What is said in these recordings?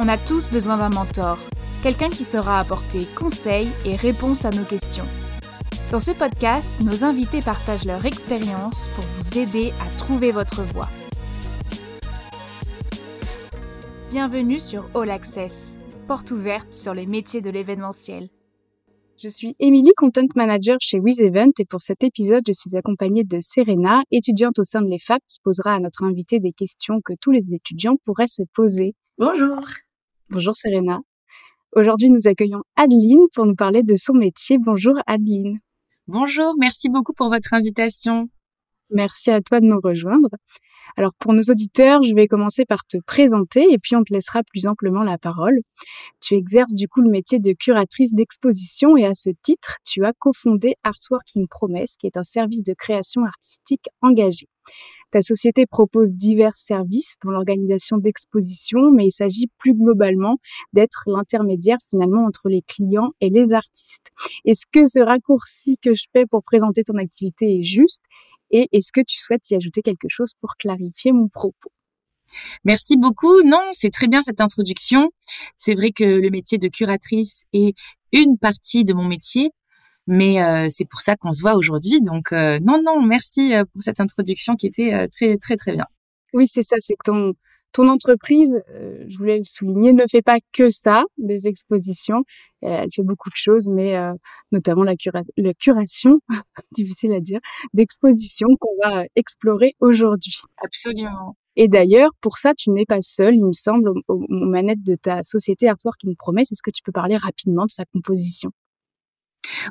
On a tous besoin d'un mentor, quelqu'un qui saura apporter conseils et réponses à nos questions. Dans ce podcast, nos invités partagent leur expérience pour vous aider à trouver votre voie. Bienvenue sur All Access, porte ouverte sur les métiers de l'événementiel. Je suis Émilie, Content Manager chez WizEvent et pour cet épisode, je suis accompagnée de Serena, étudiante au sein de l'EFAP qui posera à notre invité des questions que tous les étudiants pourraient se poser. Bonjour. Bonjour Serena. Aujourd'hui, nous accueillons Adeline pour nous parler de son métier. Bonjour Adeline. Bonjour, merci beaucoup pour votre invitation. Merci à toi de nous rejoindre. Alors pour nos auditeurs, je vais commencer par te présenter et puis on te laissera plus amplement la parole. Tu exerces du coup le métier de curatrice d'exposition et à ce titre, tu as cofondé Artworking Promesse, qui est un service de création artistique engagé. Ta société propose divers services dans l'organisation d'expositions, mais il s'agit plus globalement d'être l'intermédiaire finalement entre les clients et les artistes. Est-ce que ce raccourci que je fais pour présenter ton activité est juste? Et est-ce que tu souhaites y ajouter quelque chose pour clarifier mon propos? Merci beaucoup. Non, c'est très bien cette introduction. C'est vrai que le métier de curatrice est une partie de mon métier, mais euh, c'est pour ça qu'on se voit aujourd'hui. Donc euh, non, non, merci euh, pour cette introduction qui était très, très, très bien. Oui, c'est ça. C'est ton ton entreprise, euh, je voulais le souligner, ne fait pas que ça, des expositions. Euh, elle fait beaucoup de choses, mais euh, notamment la, la curation, difficile à dire, d'expositions qu'on va explorer aujourd'hui. Absolument. Et d'ailleurs, pour ça, tu n'es pas seule, il me semble, aux, manettes de ta société Artwork une promesse. Est-ce que tu peux parler rapidement de sa composition?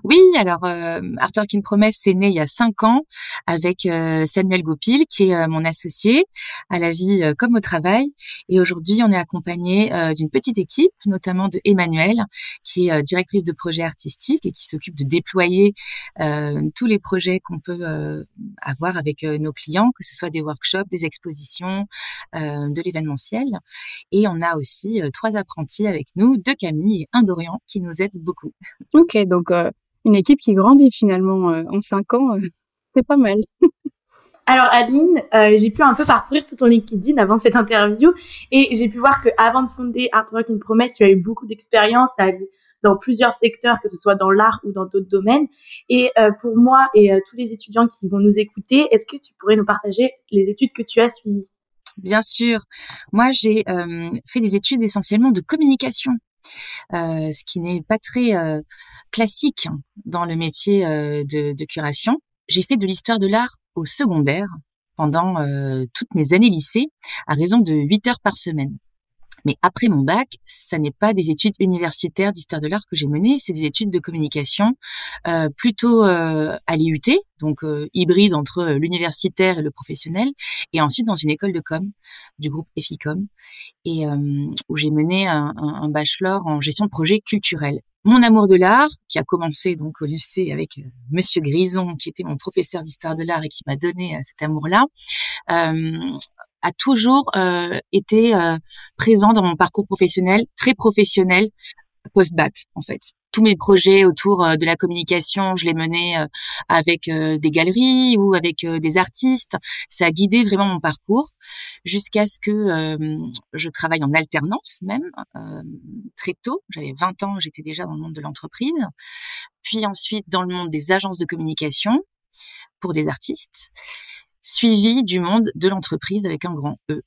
Oui, alors euh, Arthur King Promesse c'est né il y a cinq ans avec euh, Samuel Gopil qui est euh, mon associé à la vie euh, comme au travail et aujourd'hui on est accompagné d'une petite équipe notamment de Emmanuel qui est directrice de projet artistique et qui s'occupe de déployer tous les projets qu'on peut avoir avec nos clients que ce soit des workshops, des expositions, de l'événementiel et on a aussi trois apprentis avec nous, deux Camille et un Dorian qui nous aident beaucoup. Ok, donc une équipe qui grandit finalement euh, en cinq ans. Euh, c'est pas mal. Alors Adeline, euh, j'ai pu un peu parcourir tout ton LinkedIn avant cette interview et j'ai pu voir que avant de fonder Artwork in Promise, tu as eu beaucoup d'expérience dans plusieurs secteurs, que ce soit dans l'art ou dans d'autres domaines. Et pour moi et tous les étudiants qui vont nous écouter, est-ce que tu pourrais nous partager les études que tu as suivies? Bien sûr. Moi, j'ai fait des études essentiellement de communication. Euh, ce qui n'est pas très euh, classique dans le métier euh, de, de, curation. J'ai fait de l'histoire de l'art au secondaire pendant toutes mes années lycée, à raison de 8 heures par semaine. Mais après mon bac, ça n'est pas des études universitaires d'histoire de l'art que j'ai menées, c'est des études de communication euh, plutôt euh, à l'IUT, donc euh, hybride entre l'universitaire et le professionnel, et ensuite dans une école de com du groupe EFICOM, et où j'ai mené un, un, bachelor en gestion de projets culturels. Mon amour de l'art, qui a commencé donc au lycée avec Monsieur Grison, qui était mon professeur d'histoire de l'art et qui m'a donné cet amour-là, a toujours euh, été euh, présent dans mon parcours professionnel, très professionnel, post-bac en fait. Tous mes projets autour euh, de la communication, je les menais avec des galeries ou avec des artistes. Ça a guidé vraiment mon parcours jusqu'à ce que je travaille en alternance même très tôt. J'avais 20 ans, j'étais déjà dans le monde de l'entreprise. Puis ensuite dans le monde des agences de communication pour des artistes suivi du monde de l'entreprise avec un grand E.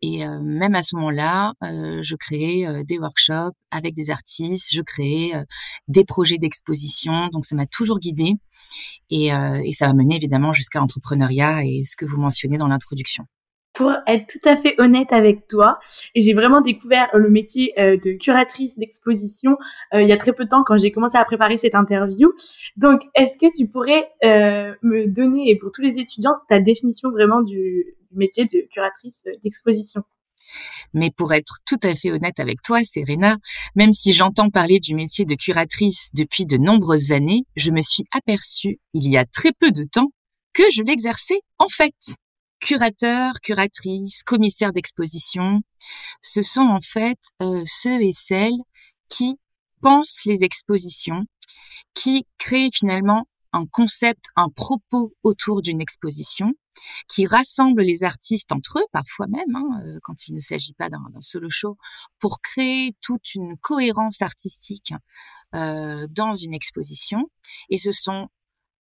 Et euh, même à ce moment-là, euh, je créais euh, des workshops avec des artistes, je créais des projets d'exposition, donc ça m'a toujours guidée. Et, et ça m'a mené évidemment jusqu'à l'entrepreneuriat et ce que vous mentionnez dans l'introduction pour être tout à fait honnête avec toi. Et j'ai vraiment découvert le métier euh, de curatrice d'exposition euh, il y a très peu de temps quand j'ai commencé à préparer cette interview. Donc, est-ce que tu pourrais euh, me donner, pour tous les étudiants, ta définition vraiment du, métier de curatrice d'exposition? Mais pour être tout à fait honnête avec toi, Serena, même si j'entends parler du métier de curatrice depuis de nombreuses années, je me suis aperçue, il y a très peu de temps, que je l'exerçais en fait curateurs, curatrices, commissaires d'exposition, ce sont en fait euh, ceux et celles qui pensent les expositions, qui créent finalement un concept, un propos autour d'une exposition, qui rassemble les artistes entre eux, parfois même, hein, euh, quand il ne s'agit pas d'un solo show, pour créer toute une cohérence artistique euh, dans une exposition. Et ce sont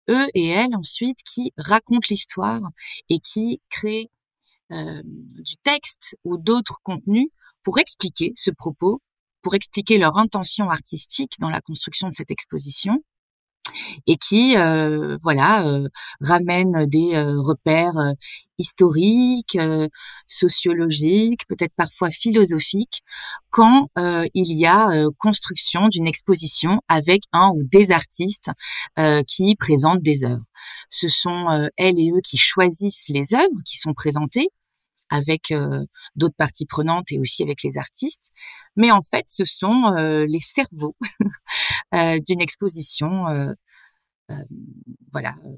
eux et elles ensuite qui racontent l'histoire et qui créent euh, du texte ou d'autres contenus pour expliquer ce propos, pour expliquer leur intention artistique dans la construction de cette exposition et qui euh, voilà euh, ramène des euh, repères euh, historiques, sociologiques, peut-être parfois philosophiques, quand il y a construction d'une exposition avec un ou des artistes qui présentent des œuvres. Ce sont elles et eux qui choisissent les œuvres qui sont présentées avec d'autres parties prenantes et aussi avec les artistes. Mais en fait, ce sont les cerveaux d'une exposition euh, voilà, euh,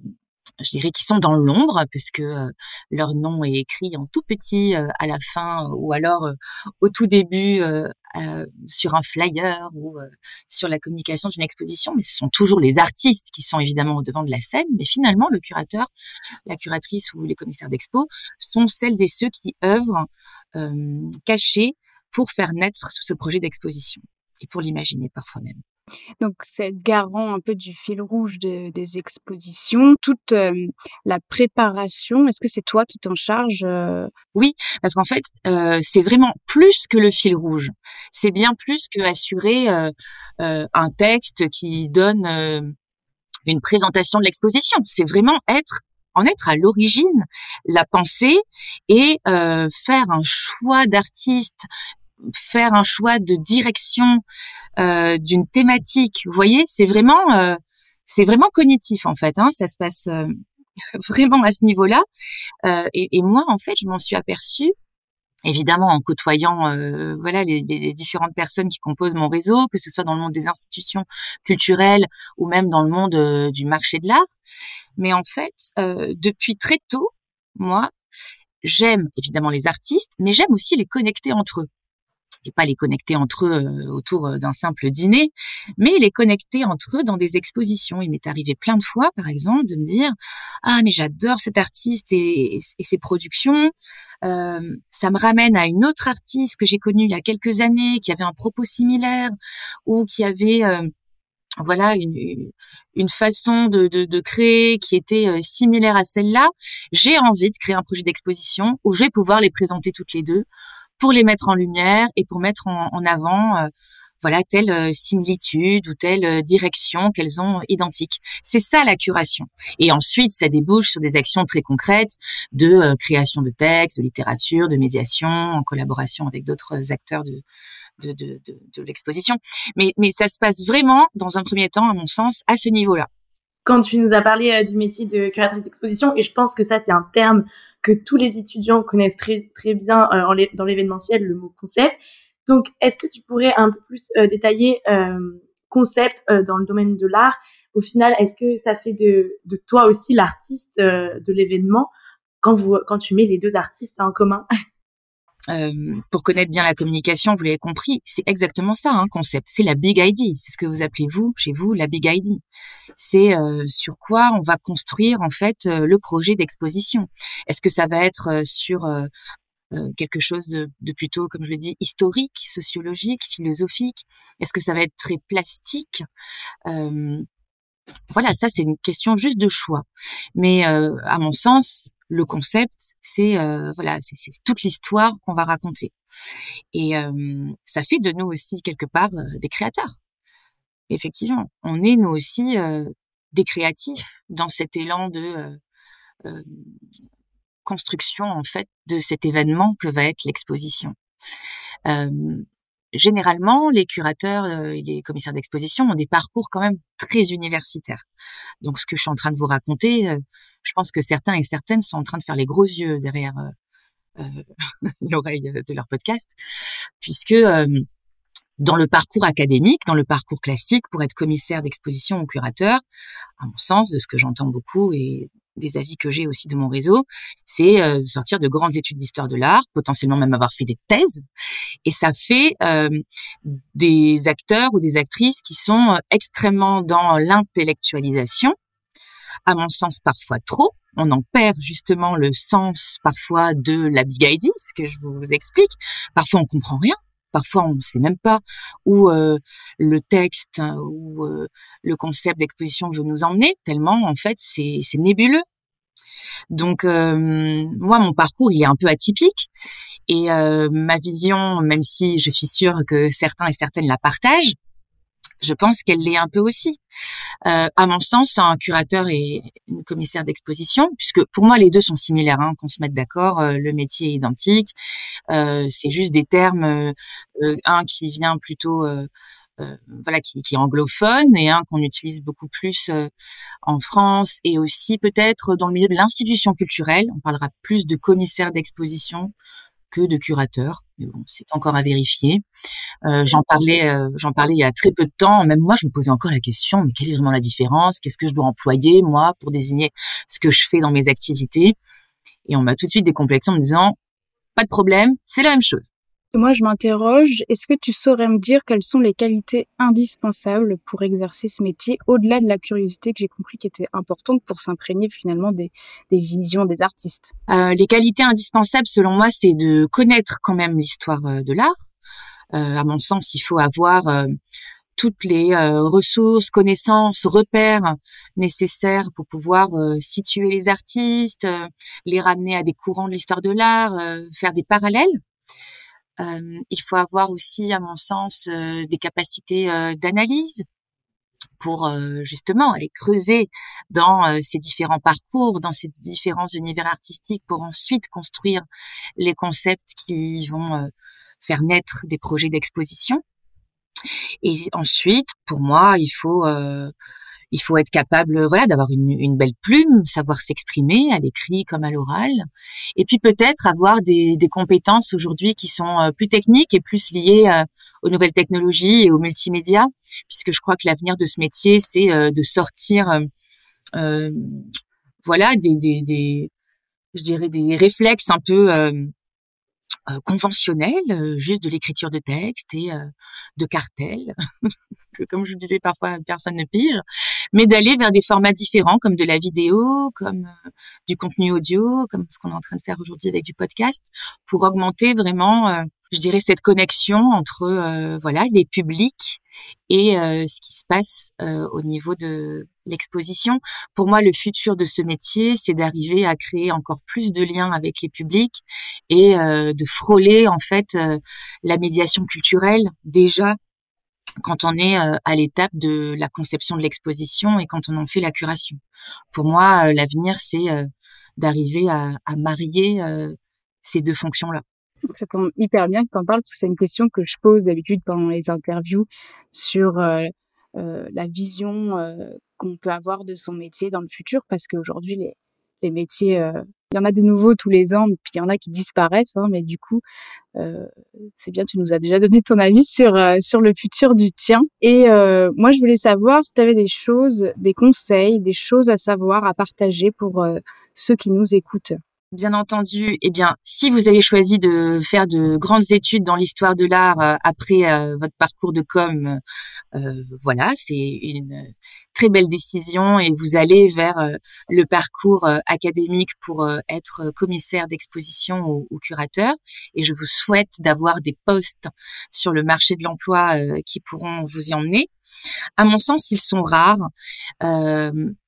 je dirais qu'ils sont dans l'ombre parce que euh, leur nom est écrit en tout petit à la fin ou alors au tout début sur un flyer ou sur la communication d'une exposition, mais ce sont toujours les artistes qui sont évidemment au devant de la scène, mais finalement le curateur, la curatrice ou les commissaires d'expo sont celles et ceux qui œuvrent cachés pour faire naître ce projet d'exposition et pour l'imaginer parfois même. Donc, c'est garant un peu du fil rouge des expositions. Toute la préparation, est-ce que c'est toi qui t'en charges Oui, parce qu'en fait, c'est vraiment plus que le fil rouge. C'est bien plus que assurer un texte qui donne une présentation de l'exposition. C'est vraiment être en être à l'origine, la pensée et faire un choix d'artiste, faire un choix de direction euh, d'une thématique. Vous voyez, c'est vraiment euh, c'est vraiment cognitif en fait. Hein, ça se passe euh, vraiment à ce niveau-là. Euh, et, et, moi, en fait, je m'en suis aperçue. Évidemment, en côtoyant voilà les, les, différentes personnes qui composent mon réseau, que ce soit dans le monde des institutions culturelles ou même dans le monde du marché de l'art. Mais en fait, depuis très tôt, moi, j'aime évidemment les artistes, mais j'aime aussi les connecter entre eux et pas les connecter entre eux euh, autour euh, d'un simple dîner, mais les connecter entre eux dans des expositions. Il m'est arrivé plein de fois, par exemple, de me dire ah mais j'adore cet artiste et, ses productions. Euh, ça me ramène à une autre artiste que j'ai connue il y a quelques années, qui avait un propos similaire ou qui avait voilà une, une façon de, de, de, créer qui était similaire à celle-là, j'ai envie de créer un projet d'exposition où je vais pouvoir les présenter toutes les deux pour les mettre en lumière et pour mettre en, avant euh, voilà telle euh, similitude ou telle euh, direction qu'elles ont identique. C'est ça la curation. Et ensuite, ça débouche sur des actions très concrètes de création de textes, de littérature, de médiation, en collaboration avec d'autres acteurs de de, de, de, de l'exposition. Mais, mais ça se passe vraiment, dans un premier temps, à mon sens, à ce niveau-là. Quand tu nous as parlé du métier de curatrice d'exposition, et je pense que ça, c'est un terme que tous les étudiants connaissent très très bien euh, dans l'événementiel le mot concept. Donc, est-ce que tu pourrais un peu plus euh, détailler euh, concept dans le domaine de l'art? Au final, est-ce que ça fait de, de toi aussi l'artiste de l'événement? Quand vous quand tu mets les deux artistes en commun? Euh, pour connaître bien la communication, vous l'avez compris, c'est exactement ça un concept. C'est la big idea. C'est ce que vous appelez vous chez vous la big idea. C'est euh, sur quoi on va construire en fait euh, le projet d'exposition. Est-ce que ça va être sur quelque chose de, de, plutôt, comme je le dis, historique, sociologique, philosophique? Est-ce que ça va être très plastique? Voilà, ça c'est une question juste de choix. Mais à mon sens, le concept, c'est euh, voilà, c'est toute l'histoire qu'on va raconter. Et euh, ça fait de nous aussi quelque part euh, des créateurs. Effectivement, on est nous aussi des créatifs dans cet élan de construction en fait de cet événement que va être l'exposition. généralement, les curateurs et les commissaires d'exposition ont des parcours quand même très universitaires. Donc, ce que je suis en train de vous raconter, je pense que certains et certaines sont en train de faire les gros yeux derrière euh, euh l'oreille de leur podcast, puisque euh, dans le parcours académique, dans le parcours classique, pour être commissaire d'exposition ou curateur, à mon sens, de ce que j'entends beaucoup et des avis que j'ai aussi de mon réseau, c'est euh, sortir de grandes études d'histoire de l'art, potentiellement même avoir fait des thèses, et ça fait euh, des acteurs ou des actrices qui sont extrêmement dans l'intellectualisation, à mon sens parfois trop. On en perd justement le sens parfois de la big idea, ce que je vous explique. Parfois on comprend rien. Parfois, on ne sait même pas où euh, le texte ou euh, le concept d'exposition veut nous emmener, tellement en fait c'est nébuleux. Donc euh, moi, mon parcours il est un peu atypique et ma vision, même si je suis sûre que certains et certaines la partagent, je pense qu'elle l'est un peu aussi. Euh, à mon sens, un curateur et une commissaire d'exposition, puisque pour moi les deux sont similaires, hein, qu'on se mette d'accord, euh, le métier est identique, euh, c'est juste des termes, euh, un qui vient plutôt, voilà, qui, qui, est anglophone et un qu'on utilise beaucoup plus en France et aussi peut-être dans le milieu de l'institution culturelle. On parlera plus de commissaire d'exposition que de curateur. Mais bon, c'est encore à vérifier. Euh, j'en parlais, euh, j'en parlais il y a très peu de temps. Même moi, je me posais encore la question mais quelle est vraiment la différence? Qu'est-ce que je dois employer moi pour désigner ce que je fais dans mes activités? Et on m'a tout de suite décomplexé en me disant pas de problème, c'est la même chose. Moi, je m'interroge, est-ce que tu saurais me dire quelles sont les qualités indispensables pour exercer ce métier, au-delà de la curiosité que j'ai compris qui était importante pour s'imprégner finalement des, visions des artistes? Euh, Les qualités indispensables, selon moi, c'est de connaître quand même l'histoire euh, de l'art. Euh, à mon sens, il faut avoir toutes les ressources, connaissances, repères nécessaires pour pouvoir situer les artistes, les ramener à des courants de l'histoire de l'art, faire des parallèles euh, il faut avoir aussi, à mon sens, euh, des capacités euh, d'analyse pour justement aller creuser dans ces différents parcours, dans ces différents univers artistiques, pour ensuite construire les concepts qui vont faire naître des projets d'exposition. Et ensuite, pour moi, il faut il faut être capable, voilà, d'avoir une, belle plume, savoir s'exprimer à l'écrit comme à l'oral, et puis peut-être avoir des, des compétences aujourd'hui qui sont euh, plus techniques et plus liées euh, aux nouvelles technologies et aux multimédia, puisque je crois que l'avenir de ce métier, c'est euh, de sortir, voilà, des, des, des, je dirais des réflexes un peu euh, conventionnel, euh, juste de l'écriture de texte et euh, de cartels, que comme je vous disais parfois personne ne pige, mais d'aller vers des formats différents comme de la vidéo, comme du contenu audio, comme ce qu'on est en train de faire aujourd'hui avec du podcast, pour augmenter vraiment je dirais cette connexion entre voilà les publics et euh, ce qui se passe euh, au niveau de l'exposition. Pour moi, le futur de ce métier, c'est d'arriver à créer encore plus de liens avec les publics et de frôler en fait la médiation culturelle déjà quand on est à l'étape de la conception de l'exposition et quand on en fait la curation. Pour moi, l'avenir, c'est d'arriver à, à marier ces deux fonctions-là ça tombe hyper bien que tu en parles parce que c'est une question que je pose d'habitude pendant les interviews sur euh, euh, la vision euh, qu'on peut avoir de son métier dans le futur parce qu'aujourd'hui les, les métiers, il y en a des nouveaux tous les ans, puis il y en a qui disparaissent, hein, mais du coup c'est bien, tu nous as déjà donné ton avis sur sur le futur du tien. Et moi je voulais savoir si tu avais des choses, des conseils, des choses à savoir, à partager pour ceux qui nous écoutent bien entendu, eh bien, si vous avez choisi de faire de grandes études dans l'histoire de l'art euh, après euh, votre parcours de com, euh, voilà, c'est une très belle décision et vous allez vers le parcours académique pour être commissaire d'exposition ou, ou, curateur. Et je vous souhaite d'avoir des postes sur le marché de l'emploi qui pourront vous y emmener. À mon sens, ils sont rares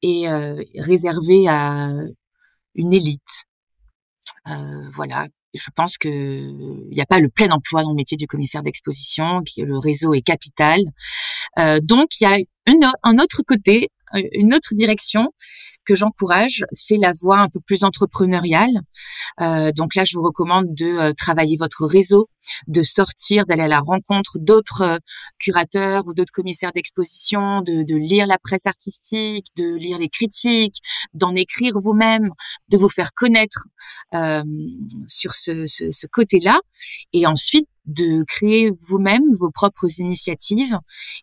et réservés à une élite. Euh, voilà, je pense que il n'y a pas le plein emploi dans le métier du commissaire d'exposition, que le réseau est capital. Euh, donc il y a une, un autre côté, une autre direction que j'encourage, c'est la voie un peu plus entrepreneuriale. Euh, donc là, je vous recommande de euh, travailler votre réseau, de sortir, d'aller à la rencontre d'autres euh, curateurs ou d'autres commissaires d'exposition, de, de, lire la presse artistique, de lire les critiques, d'en écrire vous-même, de vous faire connaître euh, sur ce, ce, ce côté-là, et ensuite de créer vous-même vos propres initiatives,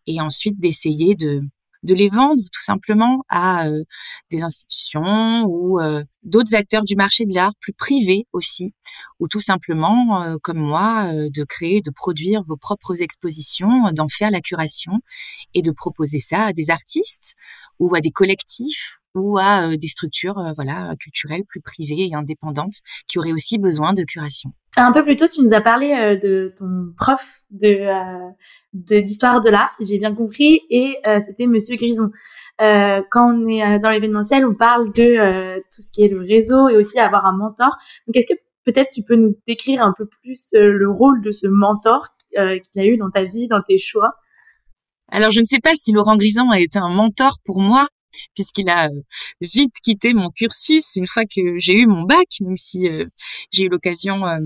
et ensuite d'essayer de de les vendre tout simplement à euh, des institutions ou euh, d'autres acteurs du marché de l'art plus privés aussi, ou tout simplement, euh, comme moi, de créer, de produire vos propres expositions, d'en faire la curation et de proposer ça à des artistes ou à des collectifs ou à des structures voilà culturelles plus privées et indépendantes qui auraient aussi besoin de curation. Un peu plus tôt, tu nous as parlé de ton prof de d'histoire de, l'art, si j'ai bien compris, et c'était Monsieur Grison. quand on est dans l'événementiel, on parle de tout ce qui est le réseau et aussi avoir un mentor. Donc, est-ce que peut-être tu peux nous décrire un peu plus le rôle de ce mentor qu'il a eu dans ta vie, dans tes choix? Alors, je ne sais pas si Laurent Grison a été un mentor pour moi, puisqu'il a euh, vite quitté mon cursus une fois que j'ai eu mon bac, même si euh, j'ai eu l'occasion euh,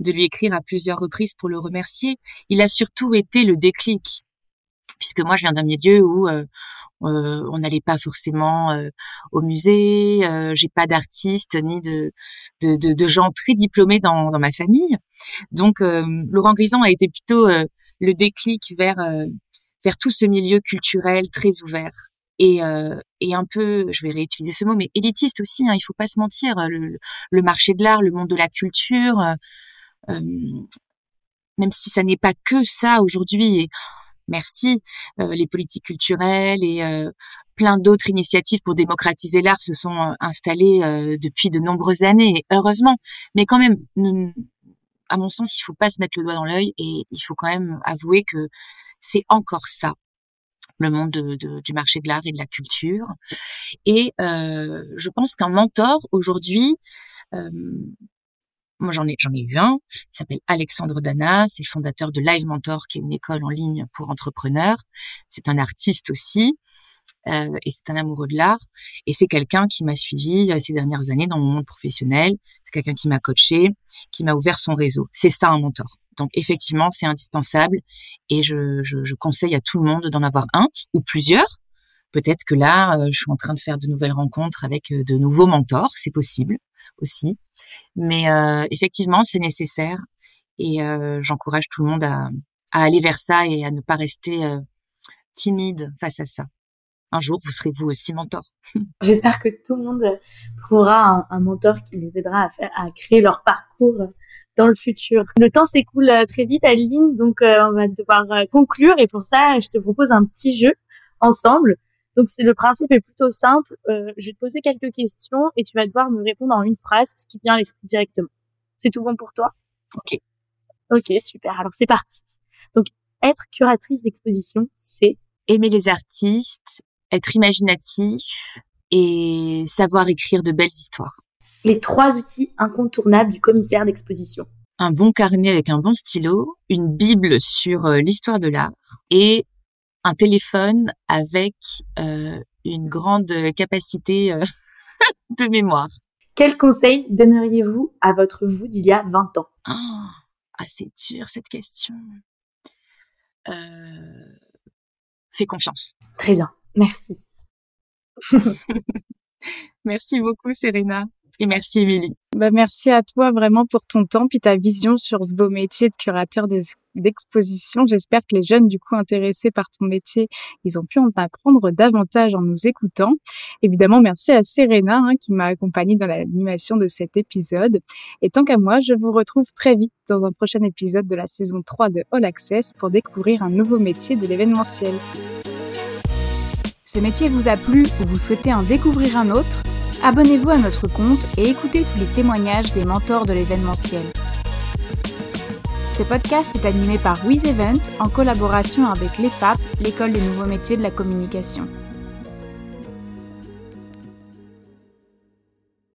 de lui écrire à plusieurs reprises pour le remercier. Il a surtout été le déclic, puisque moi, je viens d'un milieu où on n'allait pas forcément au musée, j'ai pas d'artistes ni de, gens très diplômés dans, ma famille. Donc, Laurent Grison a été plutôt le déclic vers tout ce milieu culturel très ouvert et, euh, et un peu, je vais réutiliser ce mot, mais élitiste aussi. Hein, il faut pas se mentir. Le, le marché de l'art, le monde de la culture, euh, euh même si ça n'est pas que ça aujourd'hui. Merci, euh, les politiques culturelles et euh, plein d'autres initiatives pour démocratiser l'art se sont installées depuis de nombreuses années, et heureusement. Mais quand même, à mon sens, il faut pas se mettre le doigt dans l'œil et il faut quand même avouer que c'est encore ça le monde du marché de l'art et de la culture. Et euh, je pense qu'un mentor aujourd'hui, euh, moi j'en ai j'en ai eu un, il s'appelle Alexandre Dana, c'est le fondateur de Live Mentor, qui est une école en ligne pour entrepreneurs. C'est un artiste aussi. Euh, et c'est un amoureux de l'art et c'est quelqu'un qui m'a suivi ces dernières années dans mon monde professionnel. C'est quelqu'un qui m'a coaché, qui m'a ouvert son réseau. C'est ça un mentor. Donc effectivement, c'est indispensable et je, conseille à tout le monde d'en avoir un ou plusieurs. Peut-être que là, euh, je suis en train de faire de nouvelles rencontres avec euh, de nouveaux mentors, c'est possible aussi. Mais euh, effectivement, c'est nécessaire et j'encourage tout le monde à, aller vers ça et à ne pas rester timide face à ça. Un jour, vous serez vous aussi mentor. J'espère que tout le monde trouvera un, mentor qui les aidera à créer leur parcours dans le futur. Le temps s'écoule euh, très vite, Aline, donc euh, on va devoir euh, conclure et pour ça, je te propose un petit jeu ensemble. Donc c'est le principe est plutôt simple. je vais te poser quelques questions et tu vas devoir me répondre en une phrase, ce qui vient à l'esprit directement. C'est tout bon pour toi? Ok. Ok, super. Alors c'est parti. Donc être curatrice d'exposition, c'est aimer les artistes, être imaginatif et savoir écrire de belles histoires les trois outils incontournables du commissaire d'exposition. Un bon carnet avec un bon stylo, une bible sur euh, l'histoire de l'art et un téléphone avec euh, une grande capacité euh, de mémoire. Quel conseil donneriez-vous à votre vous d'il y a 20 ans? Ah, ah, c'est dur cette question. fais confiance. Très bien, merci. merci beaucoup, Serena. Et merci, Émilie. Bah, merci à toi vraiment pour ton temps puis ta vision sur ce beau métier de curateur d'exposition. J'espère que les jeunes, du coup, intéressés par ton métier, ils ont pu en apprendre davantage en nous écoutant. Évidemment, merci à Serena hein, qui m'a accompagnée dans l'animation de cet épisode. Et tant qu'à moi, je vous retrouve très vite dans un prochain épisode de la saison 3 de All Access pour découvrir un nouveau métier de l'événementiel. Ce métier vous a plu ou vous souhaitez en découvrir un autre? Abonnez-vous à notre compte et écoutez tous les témoignages des mentors de l'événementiel. Ce podcast est animé par WizEvent en collaboration avec l'EFAP, l'école des nouveaux métiers de la communication.